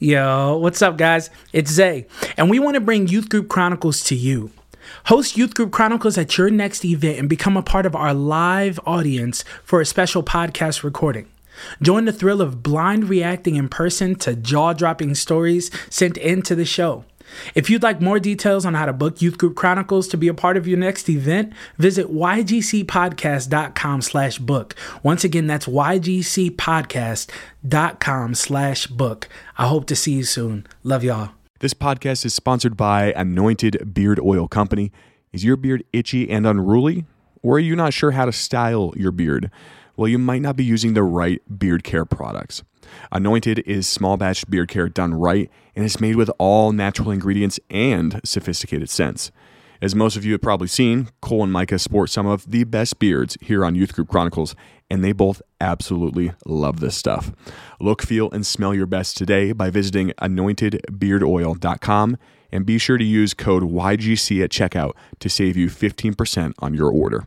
Yo, what's up, guys? It's Zay, and we want to bring Youth Group Chronicles to you. Host Youth Group Chronicles at your next event and become a part of our live audience for a special podcast recording. Join the thrill of blind reacting in person to jaw dropping stories sent into the show. If you'd like more details on how to book Youth Group Chronicles to be a part of your next event, visit ygcpodcast.com slash book. Once again, that's ygcpodcast.com slash book. I hope to see you soon. Love y'all. This podcast is sponsored by Anointed Beard Oil Company. Is your beard itchy and unruly? Or are you not sure how to style your beard? Well, you might not be using the right beard care products. Anointed is small batch beard care done right, and it's made with all natural ingredients and sophisticated scents. As most of you have probably seen, Cole and Micah sport some of the best beards here on Youth Group Chronicles, and they both absolutely love this stuff. Look, feel, and smell your best today by visiting anointedbeardoil.com and be sure to use code YGC at checkout to save you 15% on your order.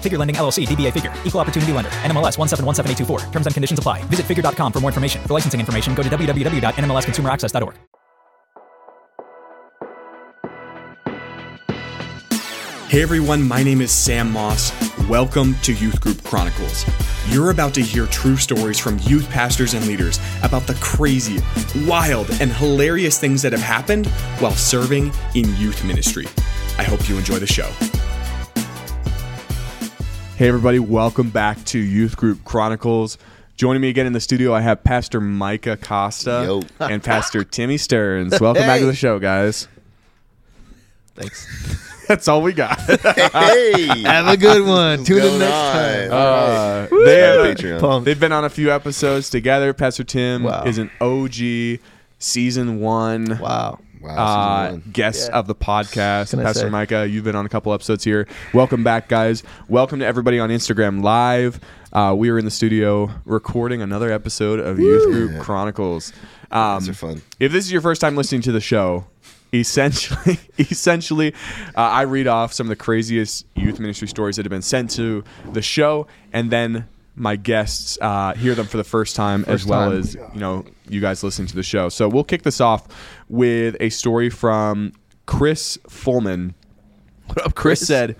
Figure Lending LLC, DBA Figure, Equal Opportunity Lender, NMLS 1717824. Terms and conditions apply. Visit figure.com for more information. For licensing information, go to www.nmlsconsumeraccess.org. Hey everyone, my name is Sam Moss. Welcome to Youth Group Chronicles. You're about to hear true stories from youth pastors and leaders about the crazy, wild, and hilarious things that have happened while serving in youth ministry. I hope you enjoy the show. Hey everybody, welcome back to Youth Group Chronicles. Joining me again in the studio, I have Pastor Micah Costa Yo. and Pastor Timmy Stearns. Welcome back to the show, guys. Thanks. That's all we got. hey, Have a good one. Tune in next on? time. Uh, they have, Patreon. They've been on a few episodes together. Pastor Tim Wow. is an OG season one Wow. Wow, uh, guest Yeah. of the podcast. Pastor say? Micah, you've been on a couple episodes here. Welcome back, guys. Welcome to everybody on Instagram Live. Uh, we are in the studio recording another episode of Youth Group Chronicles. Um, These are fun. if this is your first time listening to the show, essentially, essentially, uh, I read off some of the craziest youth ministry stories that have been sent to the show, and then my guests uh, hear them for the first time, as well time. as you know you guys listening to the show. So we'll kick this off with a story from Chris Fullman. What up, Chris said,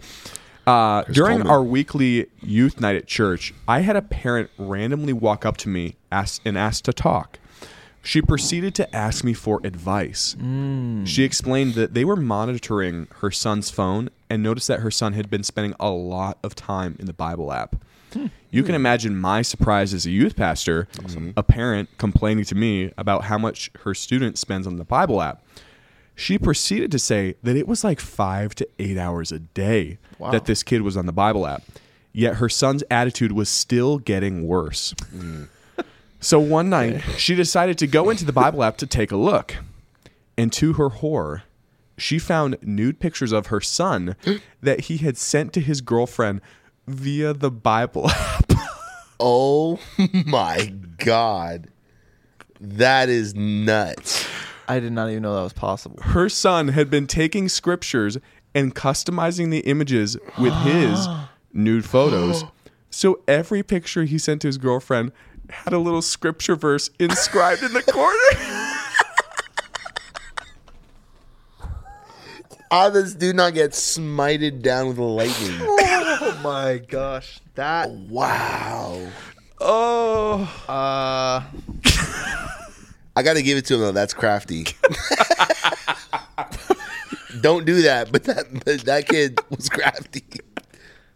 uh, during Tolman. our weekly youth night at church, I had a parent randomly walk up to me ask, and ask to talk. She proceeded to ask me for advice. She explained that they were monitoring her son's phone and noticed that her son had been spending a lot of time in the Bible app. You can imagine my surprise as a youth pastor, a parent complaining to me about how much her student spends on the Bible app. She proceeded to say that it was like five to eight hours a day that this kid was on the Bible app. Yet her son's attitude was still getting worse. Mm. So one night, she decided to go into the Bible app to take a look. And to her horror, she found nude pictures of her son that he had sent to his girlfriend via the Bible app. Oh my god, that is nuts. I did not even know that was possible. Her son had been taking scriptures and customizing the images with his nude photos. So every picture he sent to his girlfriend had a little scripture verse inscribed in the corner. How do not get smited down with lightning? Oh my gosh, that wow. oh. uh, I got to give it to him though. That's crafty. Don't do that, but that but that kid was crafty.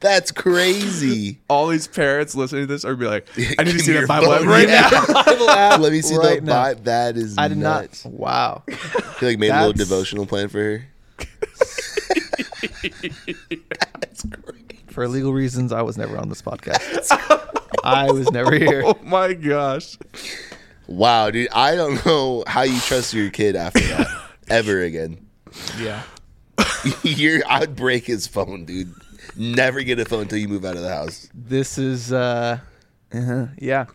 That's crazy. All these parents listening to this are be like, I need to Give see me that your Bible app right Yeah. now. Let me see right the now. Bible. That is. I did nuts. not. Wow. He like made a little That's- devotional plan for her. For legal reasons, I was never on this podcast. I was never here. Oh my gosh. Wow, dude. I don't know how you trust your kid after that ever again. Yeah. You're, I'd break his phone, dude. Never get a phone until you move out of the house. This is. uh uh-huh, Yeah.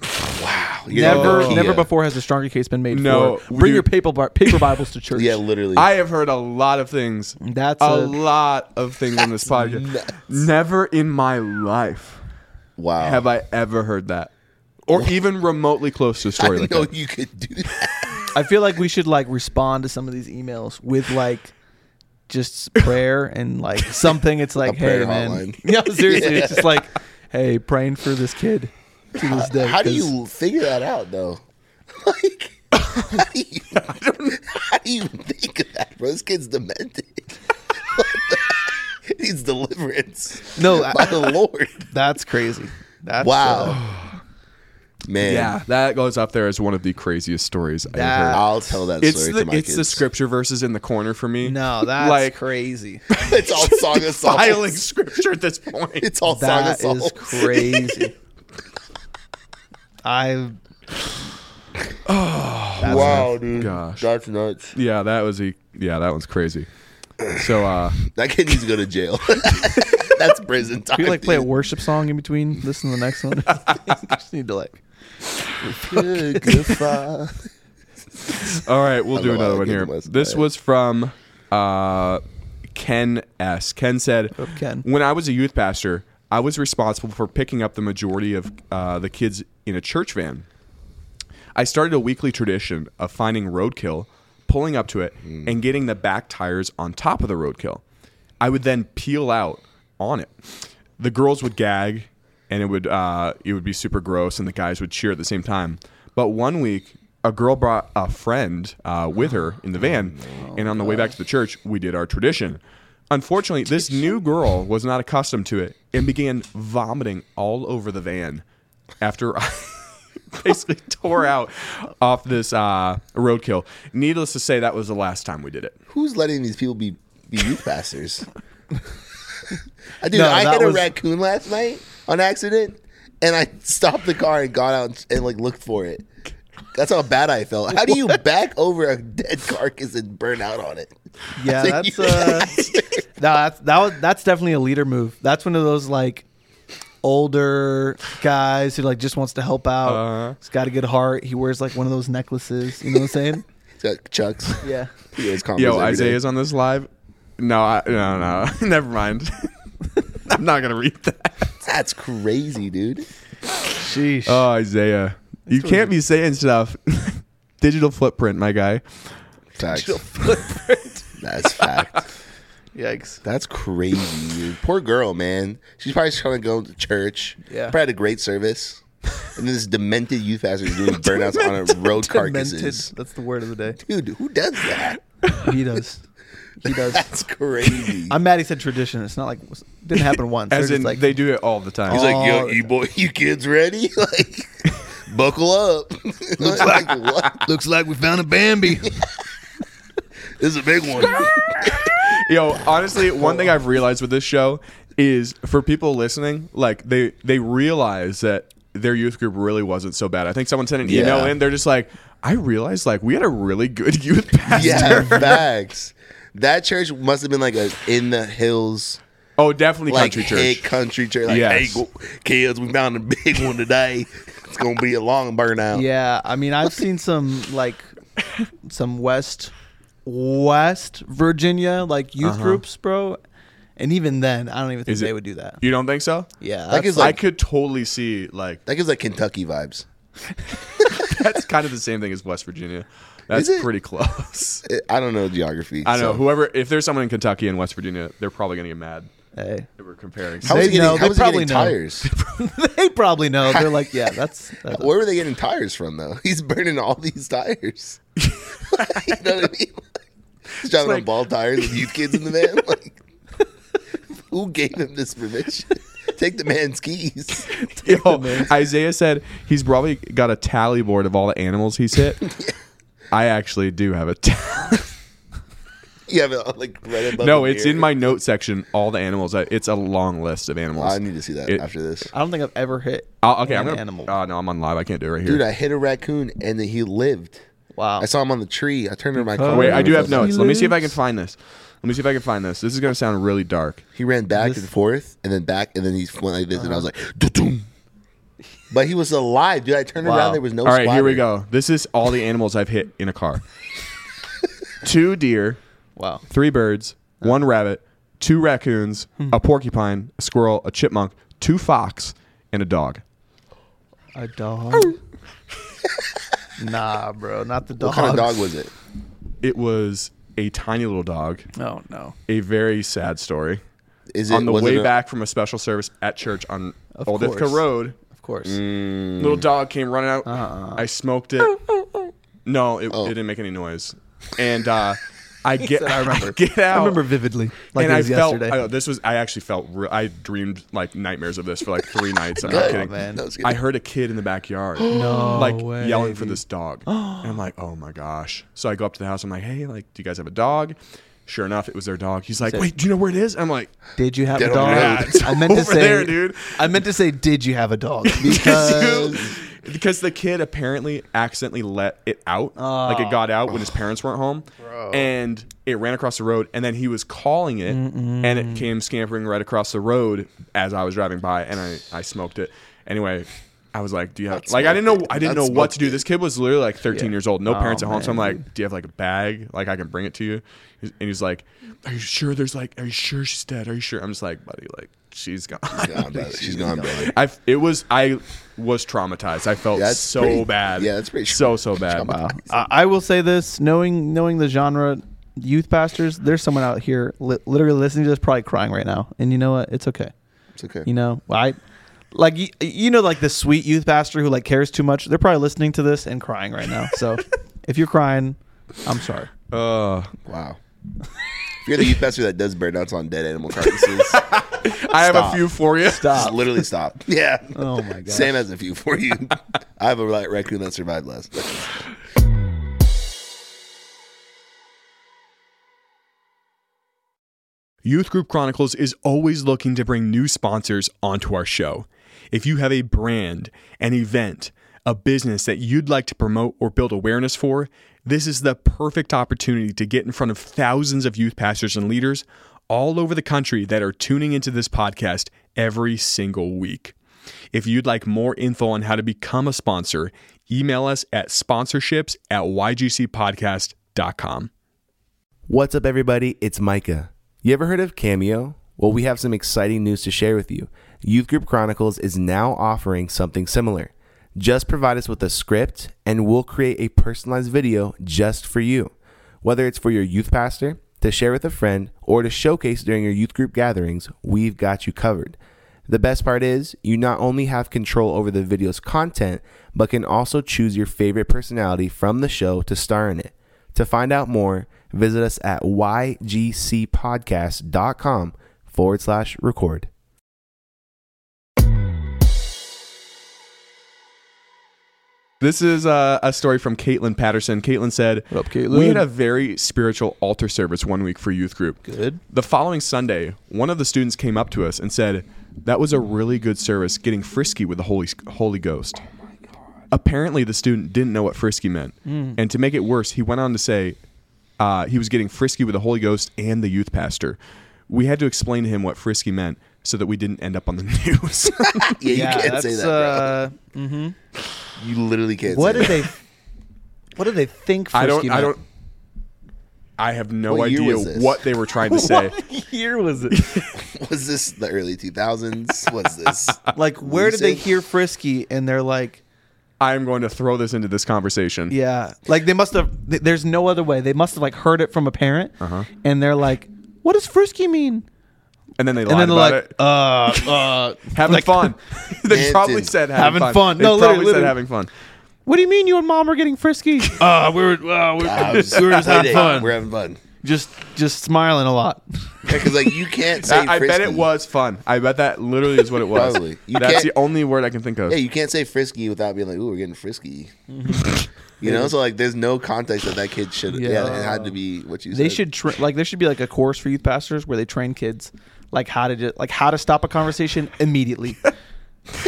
Wow. You're Never, Nokia. never before has a stronger case been made No, for bring dude. your paper Bi- paper Bibles to church. Yeah, literally. I have heard a lot of things. That's a, a- lot of things on this podcast. nuts. Never in my life wow. have I ever heard that, or even remotely close to a I story didn't like know that. you could do that. I feel like we should like respond to some of these emails with like just prayer and like something. It's like, A prayer hey man, hotline. no, seriously, Yeah. it's just like, hey, praying for this kid to this day. How do you figure that out, though? Like, how do you, how do you even think of that, bro? This kid's demented. What He needs deliverance. No, by I- the Lord. That's crazy. That's Wow, uh, man. Yeah, that goes up there as one of the craziest stories I've That- heard. I'll tell that It's story the to my it's kids. the scripture verses in the corner for me. no, that's like crazy. It's all song of songs. filing scripture at this point. It's all song of That songs. is crazy. I. wow, dude. gosh. That's nuts. yeah, that was a yeah, that one's crazy. So uh That kid needs to go to jail. That's prison time. Can you like play a worship song in between this and the next one? just need to like. Good, good all right, we'll do another one here. give them a This was from uh Ken S. Ken said, Up Ken. When I was a youth pastor, I was responsible for picking up the majority of uh, the kids in a church van. I started a weekly tradition of finding roadkill, pulling up to it, and getting the back tires on top of the roadkill. I would then peel out on it. The girls would gag, and it would uh, it would be super gross, and the guys would cheer at the same time. But one week, a girl brought a friend uh, with her in the van, and on the way back to the church, we did our tradition. Unfortunately, this new girl was not accustomed to it and began vomiting all over the van after I basically tore out off this uh, roadkill. Needless to say, that was the last time we did it. Who's letting these people be, be youth pastors? I Dude, No, I that hit a raccoon last night on accident, and I stopped the car and got out and, and, like looked for it. That's how bad I felt. How do you back over a dead carcass and burn out on it? Yeah, that's uh, no, that's that was that's definitely a leader move. That's one of those like older guys who like just wants to help out. Uh-huh. He's got a good heart. He wears like one of those necklaces. You know what I'm saying? He's got chucks. Yeah. He wears Yo, every day. Isaiah's on this live. No, I, no, no. Never mind. I'm not gonna read that. That's crazy, dude. Sheesh. Oh, Isaiah, you can't be saying stuff. Digital footprint, my guy. Facts. That's fact. Yikes. That's crazy, dude. Poor girl, man. She's probably trying to go to church. Yeah. Probably had a great service. And this demented youth pastor is doing burnouts on a road Demented. carcasses. That's the word of the day. Dude, who does that? He does. He does. That's crazy. I'm mad he said tradition. It's not like it didn't happen once. As They're in, just like they do it all the time. He's like, yo, you boy, you kids ready? like, buckle up. Looks like what? looks like we found a Bambi. This is a big one. Yo, honestly, one thing I've realized with this show is for people listening, like they they realize that their youth group really wasn't so bad. I think someone sent an email Yeah. in. They're just like, I realized like we had a really good youth pastor. yeah, facts. That church must have been like a in the hills, Oh, definitely like country hit church. country church. Like, Yes. hey, kids, we found a big one today. It's gonna be a long burnout. Yeah, I mean, I've seen some like some West West Virginia like youth uh-huh. groups, bro. And even then, I don't even think Is they it- would do that. You don't think so? Yeah, That that's gives I like could totally see like that gives like Kentucky vibes. that's kind of the same thing as West Virginia. That's it? pretty close. I don't know geography. I know so- whoever if there's someone in Kentucky and West Virginia, they're probably gonna get mad hey. that we're comparing. How was They he getting, know, how they was probably getting know. tires? they probably know. They're like, yeah, that's, that's Where were they getting tires from though? He's burning all these tires. you know what I mean? He's driving on like- ball tires with youth kids in the van. Like, who gave him this permission? Take the man's keys. Yo, Isaiah said he's probably got a tally board of all the animals he's hit. I actually do have a tally. You have it like right above. no, it's mirror. in my note section. All the animals. It's a long list of animals. I need to see that It- after this. I don't think I've ever hit. I'll- okay, I'm an gonna. animal. Oh no, I'm on live. I can't do it right here. Dude, I hit a raccoon and then he lived. Wow. I saw him on the tree. I turned around my car. Oh, wait, I do have No. notes. Let me see if I can find this. Let me see if I can find this. This is gonna sound really dark. He ran back This- and forth and then back and then he went like this and I was uh-huh. like, "Doo-doom." but he was alive, dude. I turned Wow. around. There was no. all right, here we go. This is all the animals I've hit in a car. Two deer, wow. three birds, one rabbit, two raccoons, Hmm. a porcupine, a squirrel, a chipmunk, two fox, and a dog. A dog? nah, bro, not the dog. What kind of dog was it? It was a tiny little dog. Oh no. A very sad story. Is it on the was way it a- back from a special service at church on Of Old Ithaca course. Road, Of course. Mm. little dog came running out. Uh-uh. I smoked it. No, it, Oh. it didn't make any noise. And uh, I get, "I remember." get out. I remember vividly, like and I felt yesterday. I, this was I actually felt re- I dreamed like nightmares of this for like three nights. I'm not kidding. man. That was. I heard a kid in the backyard no like way, yelling for dude. this dog. and I'm like, oh my gosh. So I go up to the house. I'm like, hey, like, do you guys have a dog? Sure enough, it was their dog. He's like, Said- wait, do you know where it is? I'm like, Did you have Dead a dog? on the road. I meant to over say, there, dude. I meant to say, did you have a dog? Because because the kid apparently accidentally let it out, like it got out when his ah. parents weren't home, and it ran across the road. And then he was calling it, and it came scampering right across the road as I was driving by, and I I smoked it. Anyway, I was like, "Do you have Not like I didn't know. I didn't Not know what to do." This kid was literally like 13 Yeah. years old, no Oh, parents at home. So I'm man, like, "Do you have like a bag? Like I can bring it to you?" And he's like, "Are you sure? There's like, are you sure she's dead? Are you sure?" I'm just like, "Buddy, like she's gone." Gone, brother. She's gone, brother. I it was I was traumatized. I felt that's so pretty- bad. yeah, that's pretty so so bad. Wow. I, I will say this: knowing knowing the genre, youth pastors, there's someone out here li- literally listening to this, probably crying right now. And you know what? It's okay. It's okay. You know, I like you, you know, like the sweet youth pastor who like cares too much. They're probably listening to this and crying right now. So if you're crying, I'm sorry. Uh, Wow. If you're the youth pastor that does burnouts on dead animal carcasses, I have a few for you. just Stop. literally stop. Yeah. Oh my god. Sam has a few for you. I have a ra- raccoon that survived last. Youth Group Chronicles is always looking to bring new sponsors onto our show. If you have a brand, an event, a business that you'd like to promote or build awareness for, this is the perfect opportunity to get in front of thousands of youth pastors and leaders all over the country that are tuning into this podcast every single week. If you'd like more info on how to become a sponsor, email us at sponsorships at ygcpodcast.com. What's up, everybody? It's Micah. You ever heard of Cameo? Well, we have some exciting news to share with you. Youth Group Chronicles is now offering something similar. Just provide us with a script, and we'll create a personalized video just for you. Whether it's for your youth pastor, to share with a friend, or to showcase during your youth group gatherings, we've got you covered. The best part is, you not only have control over the video's content, but can also choose your favorite personality from the show to star in it. To find out more, visit us at ygcpodcast.com forward slash record. This is uh, a story from Caitlin Patterson. Caitlin said, What up, Caitlin? We had a very spiritual altar service one week for youth group. Good. The following Sunday, one of the students came up to us and said, That was a really good service, getting frisky with the Holy, Holy Ghost. Apparently, the student didn't know what frisky meant. And to make it worse, he went on to say uh, he was getting frisky with the Holy Ghost and the youth pastor. We had to explain to him what frisky meant so that we didn't end up on the news. Yeah, you yeah, can't that's, say that, bro. uh, You literally can't what say did that. they? What do they think? I don't. Frisky I meant? don't. I have no What year idea was this? what they were trying to say. What year was it? Was this the early 2000s? Was this? like, where did they Recent? hear Frisky? And they're like, I'm going to throw this into this conversation. yeah, like they must have. th- There's no other way. They must have like heard it from a parent, Uh-huh. and they're like, "What does Frisky mean?" And then they And then they're about like, it. "Uh, uh, Having like, fun. they Hampton. probably said having, Having fun. They No, probably literally- said literally. having fun. What do you mean you and mom are getting frisky? uh, we were, uh, we, I we was- were just having fun. We're having fun. just, just smiling a lot. Because like you can't say. I, I bet it frisky. was fun. I bet that literally is what it was. Probably. You That's can't- the only word I can think of. Yeah, you can't say frisky without being like, "Ooh, we're getting frisky." You know, so like, there's no context that that kid should. Yeah, Yeah. it had to be what you. Said. They said. should tra- like there should be like a course for youth pastors where they train kids like how to just, like how to stop a conversation immediately.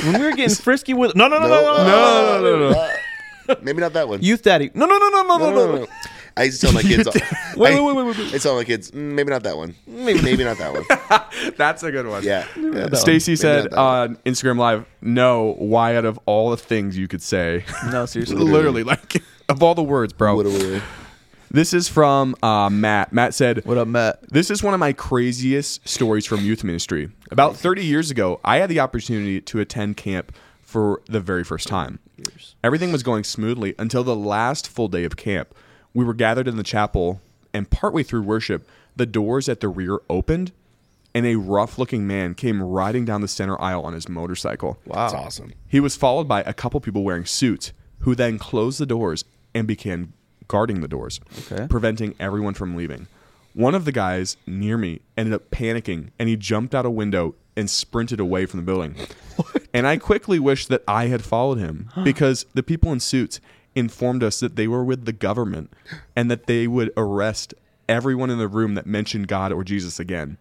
when we were getting frisky with no no no no no no, no, no, no, no. Maybe not that one. youth daddy no no no no no no no, no, no. I used to tell my kids. Wait, I, wait, wait, wait, wait, wait. I tell my kids, mm, maybe not that one. Maybe, maybe not that one. That's a good one. Yeah. yeah. Stacy Maybe said not that one. on Instagram Live, "No, why out of all the things you could say, no seriously literally, like of all the words, bro." What do we- This is from uh, Matt. Matt said, what up Matt This is one of my craziest stories from youth ministry. About 30 years ago, I had the opportunity to attend camp for the very first time. Everything was going smoothly until the last full day of camp. We were gathered in the chapel, and partway through worship, the doors at the rear opened, and a rough looking man came riding down the center aisle on his motorcycle. Wow. That's awesome. He was followed by a couple people wearing suits, who then closed the doors and began guarding the doors, Okay. preventing everyone from leaving. One of the guys near me ended up panicking and he jumped out a window and sprinted away from the building. And I quickly wished that I had followed him because the people in suits informed us that they were with the government and that they would arrest everyone in the room that mentioned God or Jesus again.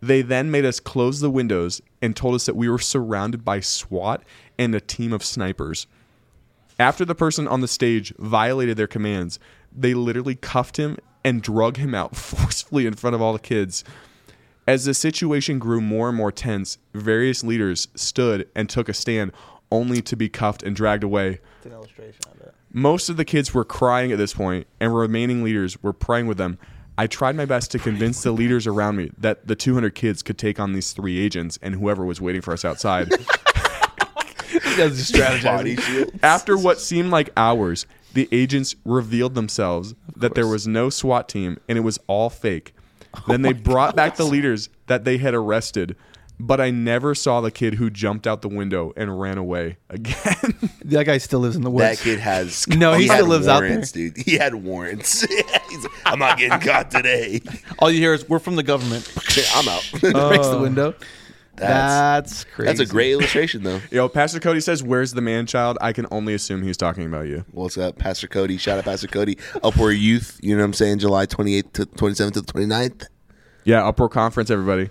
They then made us close the windows and told us that we were surrounded by SWAT and a team of snipers. After the person on the stage violated their commands, they literally cuffed him and drug him out forcefully in front of all the kids. As the situation grew more and more tense, various leaders stood and took a stand only to be cuffed and dragged away. an illustration of it Most of the kids were crying at this point, and remaining leaders were praying with them. I tried my best to convince the leaders around me that the 200 kids could take on these three agents and whoever was waiting for us outside. That's just Body shield. After what seemed like hours, the agents revealed themselves that there was no SWAT team and it was all fake. Then they oh brought back the leaders that they had arrested, but I never saw the kid who jumped out the window and ran away again. that guy still lives in the West. That kid has. No, he had still lives out there. warrants, dude. He had warrants. He's like, I'm not getting caught today. all you hear is we're from the government I'm out. breaks the oh. window That's that's crazy that's a great illustration, though. Yo, Pastor Cody says, Where's the man child? I can only assume he's talking about you. What's up, Pastor Cody? Shout out, Pastor Cody. Upward Youth. You know what I'm saying? July 28th to 27th to the 29th. Yeah, Uproar Conference, everybody.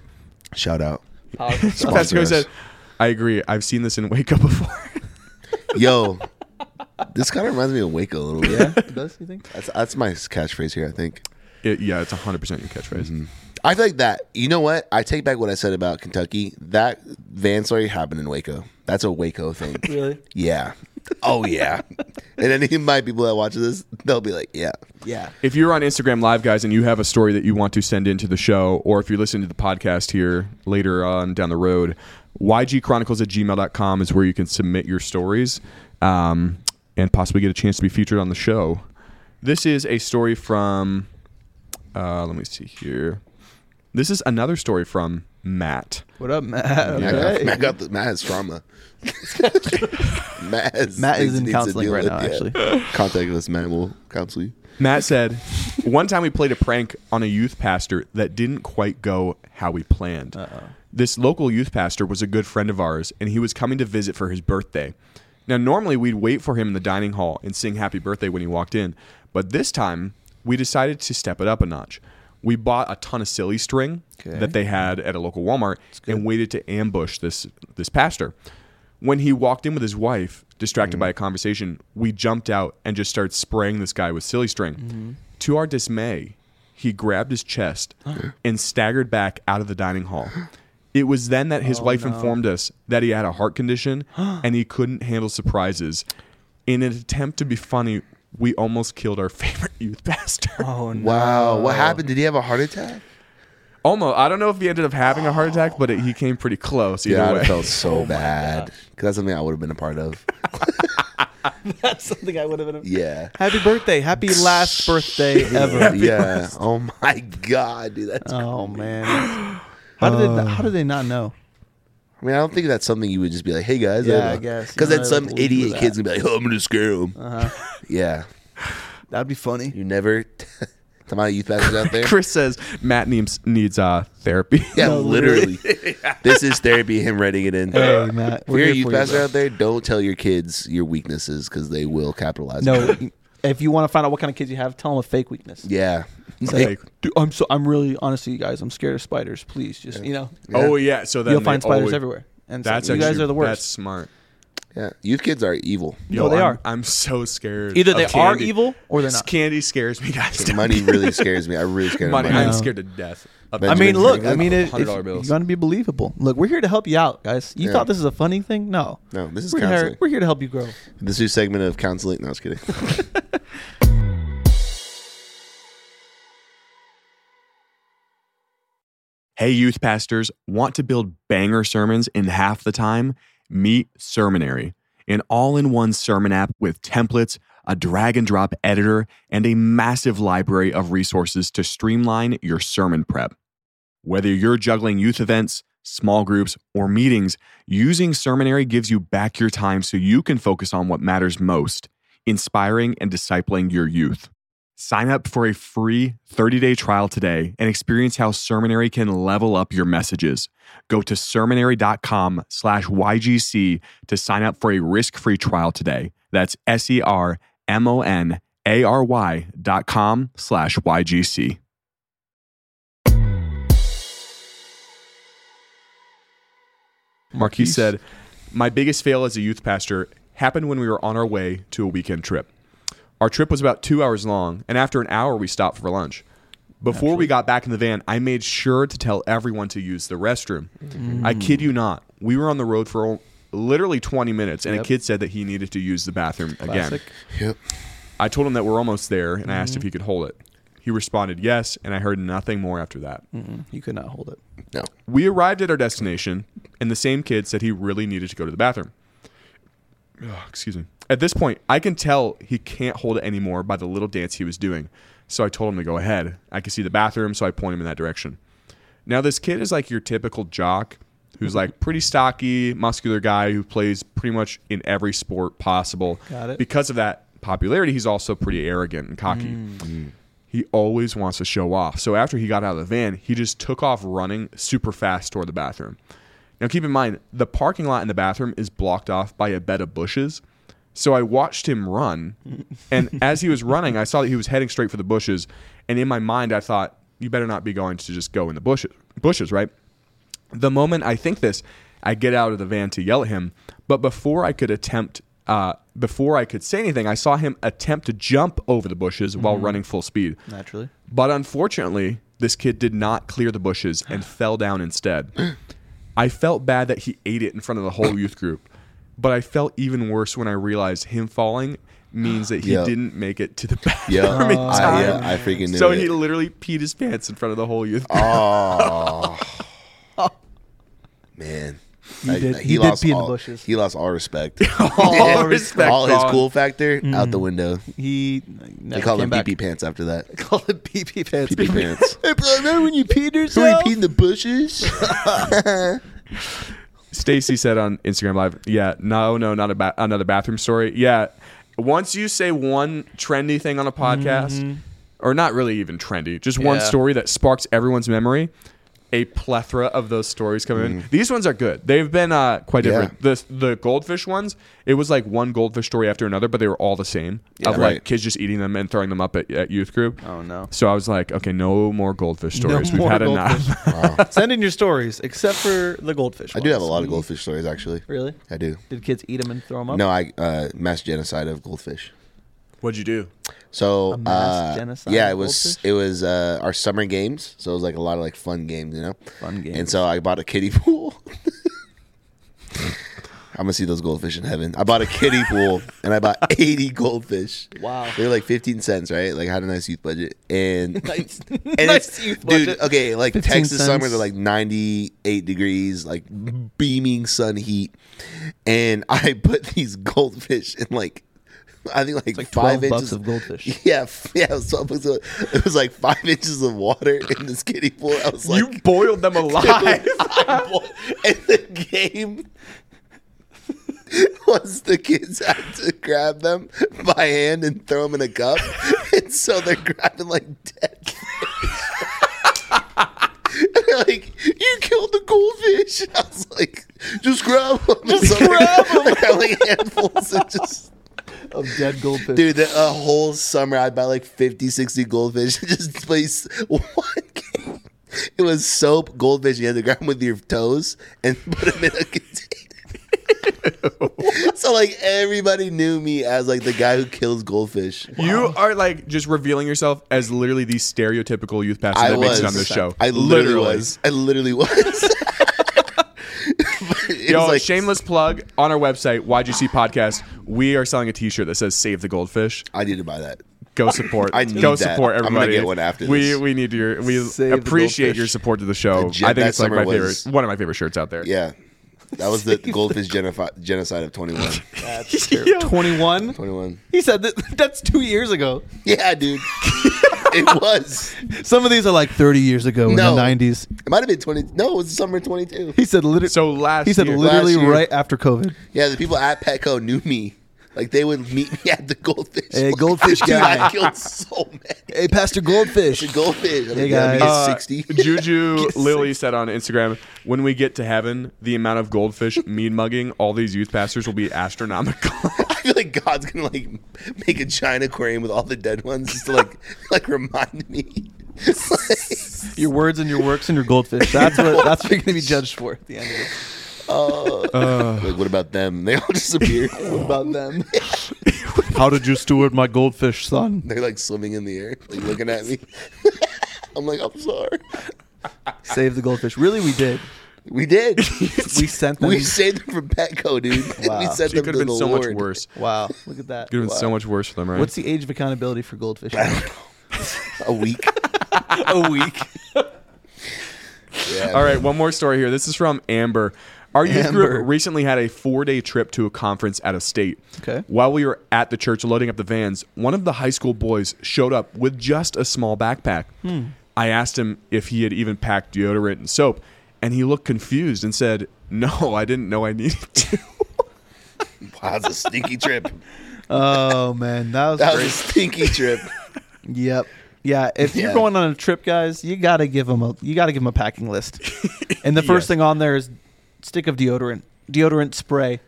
Shout out. Pastor Cody us. said, I agree. I've seen this in Waco before. Yo, this kind of reminds me of Waco a little bit. yeah does you think That's, that's my catchphrase here, I think. It- yeah, it's 100% your catchphrase. Mm-hmm. I feel like that. You know what? I take back what I said about Kentucky. That van story happened in Waco. That's a Waco thing. really Yeah. Oh yeah. and any of my people that watch this, they'll be like, yeah. yeah If you're on Instagram Live, guys, and you have a story that you want to send into the show, or if you're listening to the podcast here later on down the road, ygchronicles at gmail.com is where you can submit your stories um, and possibly get a chance to be featured on the show. This is a story from, uh, let me see here. This is another story from Matt. what up Matt Matt, got, Okay. Matt, got the, Matt has trauma. Matt, has Matt is things in he needs to counseling deal right with, now, yeah. actually. Contact us, Matt. We'll counsel you. Matt said, One time we played a prank on a youth pastor that didn't quite go how we planned. This local youth pastor was a good friend of ours, and he was coming to visit for his birthday. Now, normally we'd wait for him in the dining hall and sing happy birthday when he walked in, but this time we decided to step it up a notch. We bought a ton of silly string Okay. that they had at a local Walmart and waited to ambush this this pastor. When he walked in with his wife, distracted mm. by a conversation, we jumped out and just started spraying this guy with silly string. Mm-hmm. To our dismay, he grabbed his chest and staggered back out of the dining hall. It was then that his oh, wife informed us that he had a heart condition and he couldn't handle surprises. In an attempt to be funny, we almost killed our favorite youth pastor. Oh no! Wow. What happened? Did he have a heart attack? Almost. I don't know if he ended up having a heart attack, but it, he came pretty close either Yeah, way. I felt so oh bad because that's something I would have been a part of. That's something I would have been. Yeah. Happy birthday! Happy last birthday ever. yeah. Oh my god, dude. That's. Oh man. How did they? How did they not know? I mean, I don't think that's something you would just be like, "Hey guys." Yeah, I guess. Because You then don't some really believe idiot that. kid's gonna be like, "Oh, I'm gonna scare him." Uh-huh. Yeah. That'd be funny. You never. Some of youth pastors out there. Chris says Matt needs needs uh, therapy. Yeah, No, literally. this is therapy. Him writing it in. Hey Matt, If we're you're a here youth for you, pastor bro. out there, don't tell your kids your weaknesses because they will capitalize. on No, it. If you want to find out what kind of kids you have, tell them a fake weakness. Yeah. He's Like- like, dude, I'm so I'm really honestly, you guys, I'm scared of spiders. Please, just you know, Oh yeah. So then you'll they find spiders always- everywhere. And so That's you guys actually- are the worst. That's smart. Yeah. Youth kids are evil. No, they I'm, are. I'm so scared. Either of they are candy. evil or they're not. Candy scares me, guys. Money really scares me. I really scared money. of money. I'm scared to death. of I mean, Benjamin look, I Franklin, mean, it, $100 bills. you're gonna be believable. Look, we're here to help you out, guys. You Yeah. thought this is a funny thing? No, No, this is we're here, counseling. we're here to help you grow. This new segment of counseling. No, I was kidding. Hey, youth pastors, want to build banger sermons in half the time? Meet Sermonary, an all in one sermon app with templates, a drag and drop editor, and a massive library of resources to streamline your sermon prep. Whether you're juggling youth events, small groups, or meetings, using Sermonary gives you back your time so you can focus on what matters most inspiring and discipling your youth. Sign up for a free 30-day trial today and experience how Sermonary can level up your messages. Go to sermonary.com slash YGC to sign up for a risk-free trial today. That's S E R M O N A R Y dot com slash YGC. Marquis said, My biggest fail as a youth pastor happened when we were on our way to a weekend trip. Our trip was about two hours long, and after an hour, we stopped for lunch. Before we got back in the van, I made sure to tell everyone to use the restroom. I mm. kid you not. We were on the road for literally 20 minutes, and Yep. a kid said that he needed to use the bathroom again. Yep. I told him that we're almost there, and I asked if mm. he could hold it. He responded yes, and I heard nothing more after that. Mm-mm, you could not hold it. No. We arrived at our destination, and the same kid said he really needed to go to the bathroom. Ugh, excuse me. At this point, I can tell he can't hold it anymore by the little dance he was doing. So I told him to go ahead. I could see the bathroom, so I point him in that direction. Now, this kid is like your typical jock who's mm-hmm. like pretty stocky, muscular guy who plays pretty much in every sport possible. Got it. Because of that popularity, he's also pretty arrogant and cocky. Mm. He always wants to show off. So after he got out of the van, he just took off running super fast toward the bathroom. Now keep in mind, the parking lot in the bathroom is blocked off by a bed of bushes. So I watched him run, and as he was running, I saw that he was heading straight for the bushes. And in my mind, I thought, "You better not be going to just go in the bushes, bushes, right?" The moment I think this, I get out of the van to yell at him. But before I could attempt, uh, before I could say anything, I saw him attempt to jump over the bushes while running full speed. Naturally. But unfortunately, this kid did not clear the bushes and fell down instead. I felt bad that he ate it in front of the whole youth group, but I felt even worse when I realized him falling means that he Yep. didn't make it to the bathroom Yeah. in I, yeah, I freaking knew so it. he literally peed his pants in front of the whole youth group. Oh. Man. He did- he did pee in the bushes. He lost all respect. All respect all his cool factor out the mm. window. He They never call came him back. pee pants after that. Call it pee pee pants. Pee pants. Hey, bro, remember when you peed Who yourself? he peed in the bushes? Stacy said on Instagram Live, yeah, no, no, not a ba- another bathroom story. Yeah, once you say one trendy thing on a podcast, mm-hmm. or not really even trendy, just one Yeah. story that sparks everyone's memory, a plethora of those stories come in. These ones are good. They've been uh, quite Yeah. different. The the goldfish ones, it was like one goldfish story after another, but they were all the same. of right. like kids just eating them and throwing them up at, at youth group. Oh no. So I was like, okay, no more goldfish No stories. We've more had goldfish. enough. Send in your stories, except for the goldfish. I do have a ones. lot of goldfish stories, actually. Really? I do. Did kids eat them and throw them up? No, I uh, mass genocide of goldfish. What'd you do? So A mass uh, genocide yeah, it was goldfish? it was uh, our summer games. So it was like a lot of like fun games, you know. Fun games. And so I bought a kiddie pool. I'm gonna see those goldfish in heaven. I bought a kiddie pool and I bought 80 goldfish. Wow. They're like 15 cents, right? Like I had a nice youth budget and Nice- and nice youth dude. budget. Okay, like 15 Texas summer, cents. they're like 98 degrees, like beaming sun heat, and I put these goldfish in like. I think like, like five inches of goldfish. Yeah, yeah. It was, 12 bucks of- it was like five inches of water in this kiddie pool. I was like, you boiled them alive. and the game was the kids had to grab them by hand and throw them in a cup, and so they're grabbing like dead. Like, you killed the goldfish. And I was like, just grab them. Just grab 'em. They got like handfuls and just. Of dead goldfish. Dude, the, a whole summer I'd buy like 50, 60 goldfish and just place one game. It was soap, goldfish. You had to grab them with your toes and put them in a container. so like everybody knew me as like the guy who kills goldfish. You are like just revealing yourself as literally the stereotypical youth pastor I that makes was it on this show. I literally, was. I literally was. It Yo, like shameless plug on our website, YGC Podcast. We are selling a T-shirt that says "Save the Goldfish." I need to buy that. Go support. I need Go that. support I'm gonna get one after we this. we need your we Save appreciate your support to the show. The jet I think that it's like my was- favorite, one of my favorite shirts out there. Yeah. That was the goldfish genofi- genocide of 21. Yo. 21. 21. He said that that's two years ago. Yeah, dude. It was. Some of these are like 30 years ago in No. the 90s. It might have been 20. No, it was summer 22. He said literally. So last he said year- literally Last year. right after COVID. Yeah, the people at Petco knew me. Like they would meet me at the goldfish. Hey, goldfish Dude, guy. I killed so many. Hey, Pastor Goldfish. The goldfish. I'm Hey, like, yeah, me guys. at Uh, 60. Juju Lily said on Instagram, when we get to heaven, the amount of goldfish mean mugging all these youth pastors will be astronomical. I feel like God's gonna like make a giant aquarium with all the dead ones just to like like remind me. Your words and your works and your goldfish. That's what. That's what you're going to be judged for at the end of it. Uh, uh. like, what about them? They all disappear. What about them? How did you steward my goldfish, son? They're like swimming in the air, like looking at me. I'm like, I'm sorry. Save the goldfish. Really, we did. We did. We sent them. we saved them from Petco, dude. Wow. We sent it them could to have been the so Lord. much worse. wow, look at that. Could have been so much worse for them, right? What's the age of accountability for goldfish? A week. a week. Yeah. All right, one more story here. This is from Amber. Our youth Amber. group recently had a four day trip to a conference out of state. Okay. While we were at the church loading up the vans, one of the high school boys showed up with just a small backpack. Hmm. I asked him if he had even packed deodorant and soap, and he looked confused and said, No, I didn't know I needed to. Wow, that's a stinky trip. Oh man, that was That was a stinky trip. Yep. Yeah, if you're Yeah. going on a trip, guys, you gotta give them a you gotta give them a packing list. And the first Yes. thing on there is stick of deodorant, deodorant spray.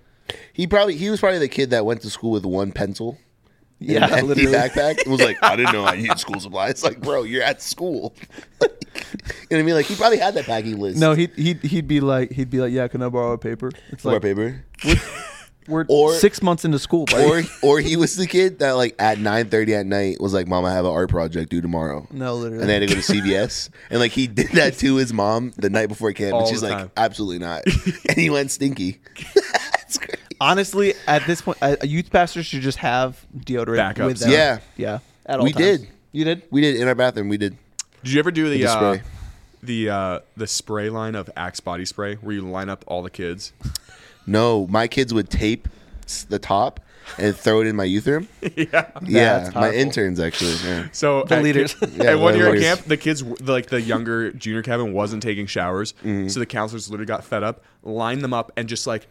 He probably he was probably the kid that went to school with one pencil. in Yeah, an empty literally. backpack. It was like, I didn't know I needed school supplies. Like, bro, you're at school. Like, you know what I mean? Like he probably had that packing list. No, he he'd he'd be like he'd be like, yeah, can I borrow a paper? It's More like paper. we're Or- six months into school, buddy. Or or he was the kid that like at nine thirty at night was like, Mom, I have an art project due tomorrow. no, literally. And they had to go to CVS. and like he did that to his mom the night before camp. All and she's the like, time. absolutely not. and he went stinky. That's great. Honestly, at this point, a a youth pastor should just have deodorant Backups. with them. Yeah. yeah. At all We times. did. You did? We did in our bathroom. We did. Did you ever do the the uh, spray. the uh, the spray line of Axe body spray where you line up all the kids? No, my kids would tape the top and throw it in my youth room. yeah. yeah, That's my interns actually. Yeah. So The at leaders. Camp, Yeah, at one year at camp, the kids, like the younger junior cabin, wasn't taking showers, Mm-hmm. so the counselors literally got fed up, lined them up, and just like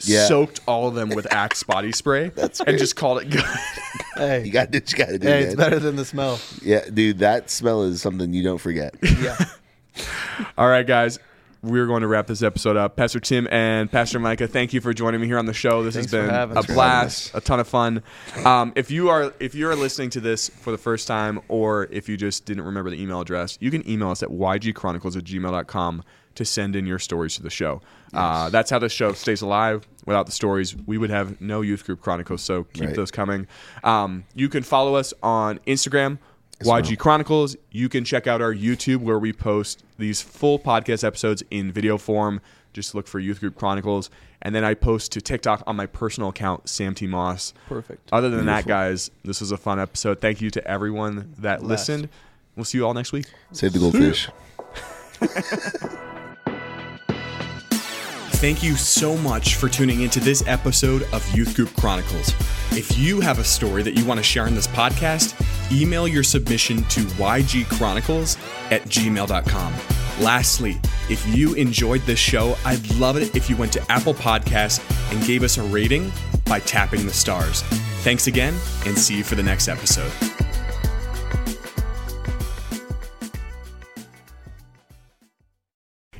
Yeah. soaked all of them with Axe body spray, That's and just called it good. Hey, You got to you got to do hey, that. it's better than the smell. Yeah, dude, that smell is something you don't forget. Yeah. all right, guys. We're going to wrap this episode up. Pastor Tim and Pastor Micah, thank you for joining me here on the show. This Thanks has been having a us. Thanks for blast, a ton of fun. Um, if you are if you are listening to this for the first time, or if you just didn't remember the email address, you can email us at ygchronicles at gmail.com to send in your stories to the show. Uh, that's how the show stays alive. Without the stories, we would have no youth group chronicles. So keep Right. those coming. Um, you can follow us on Instagram. YG Chronicles. You can check out our YouTube where we post these full podcast episodes in video form. Just look for Youth Group Chronicles. And then I post to TikTok on my personal account, Sam T. Moss. Perfect. Other than that, guys, this was a fun episode. Thank you to everyone that Blessed. listened. We'll see you all next week. Save the goldfish. Thank you so much for tuning into this episode of Youth Group Chronicles. If you have a story that you want to share in this podcast, email your submission to ygchronicles at gmail.com. Lastly, if you enjoyed this show, I'd love it if you went to Apple Podcasts and gave us a rating by tapping the stars. Thanks again, and see you for the next episode.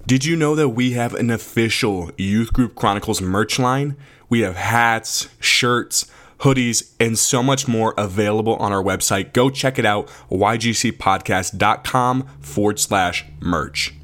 Did you know that we have an official Youth Group Chronicles merch line? We have hats, shirts, hoodies, and so much more available on our website. Go check it out, ygcpodcast.com forward slash merch.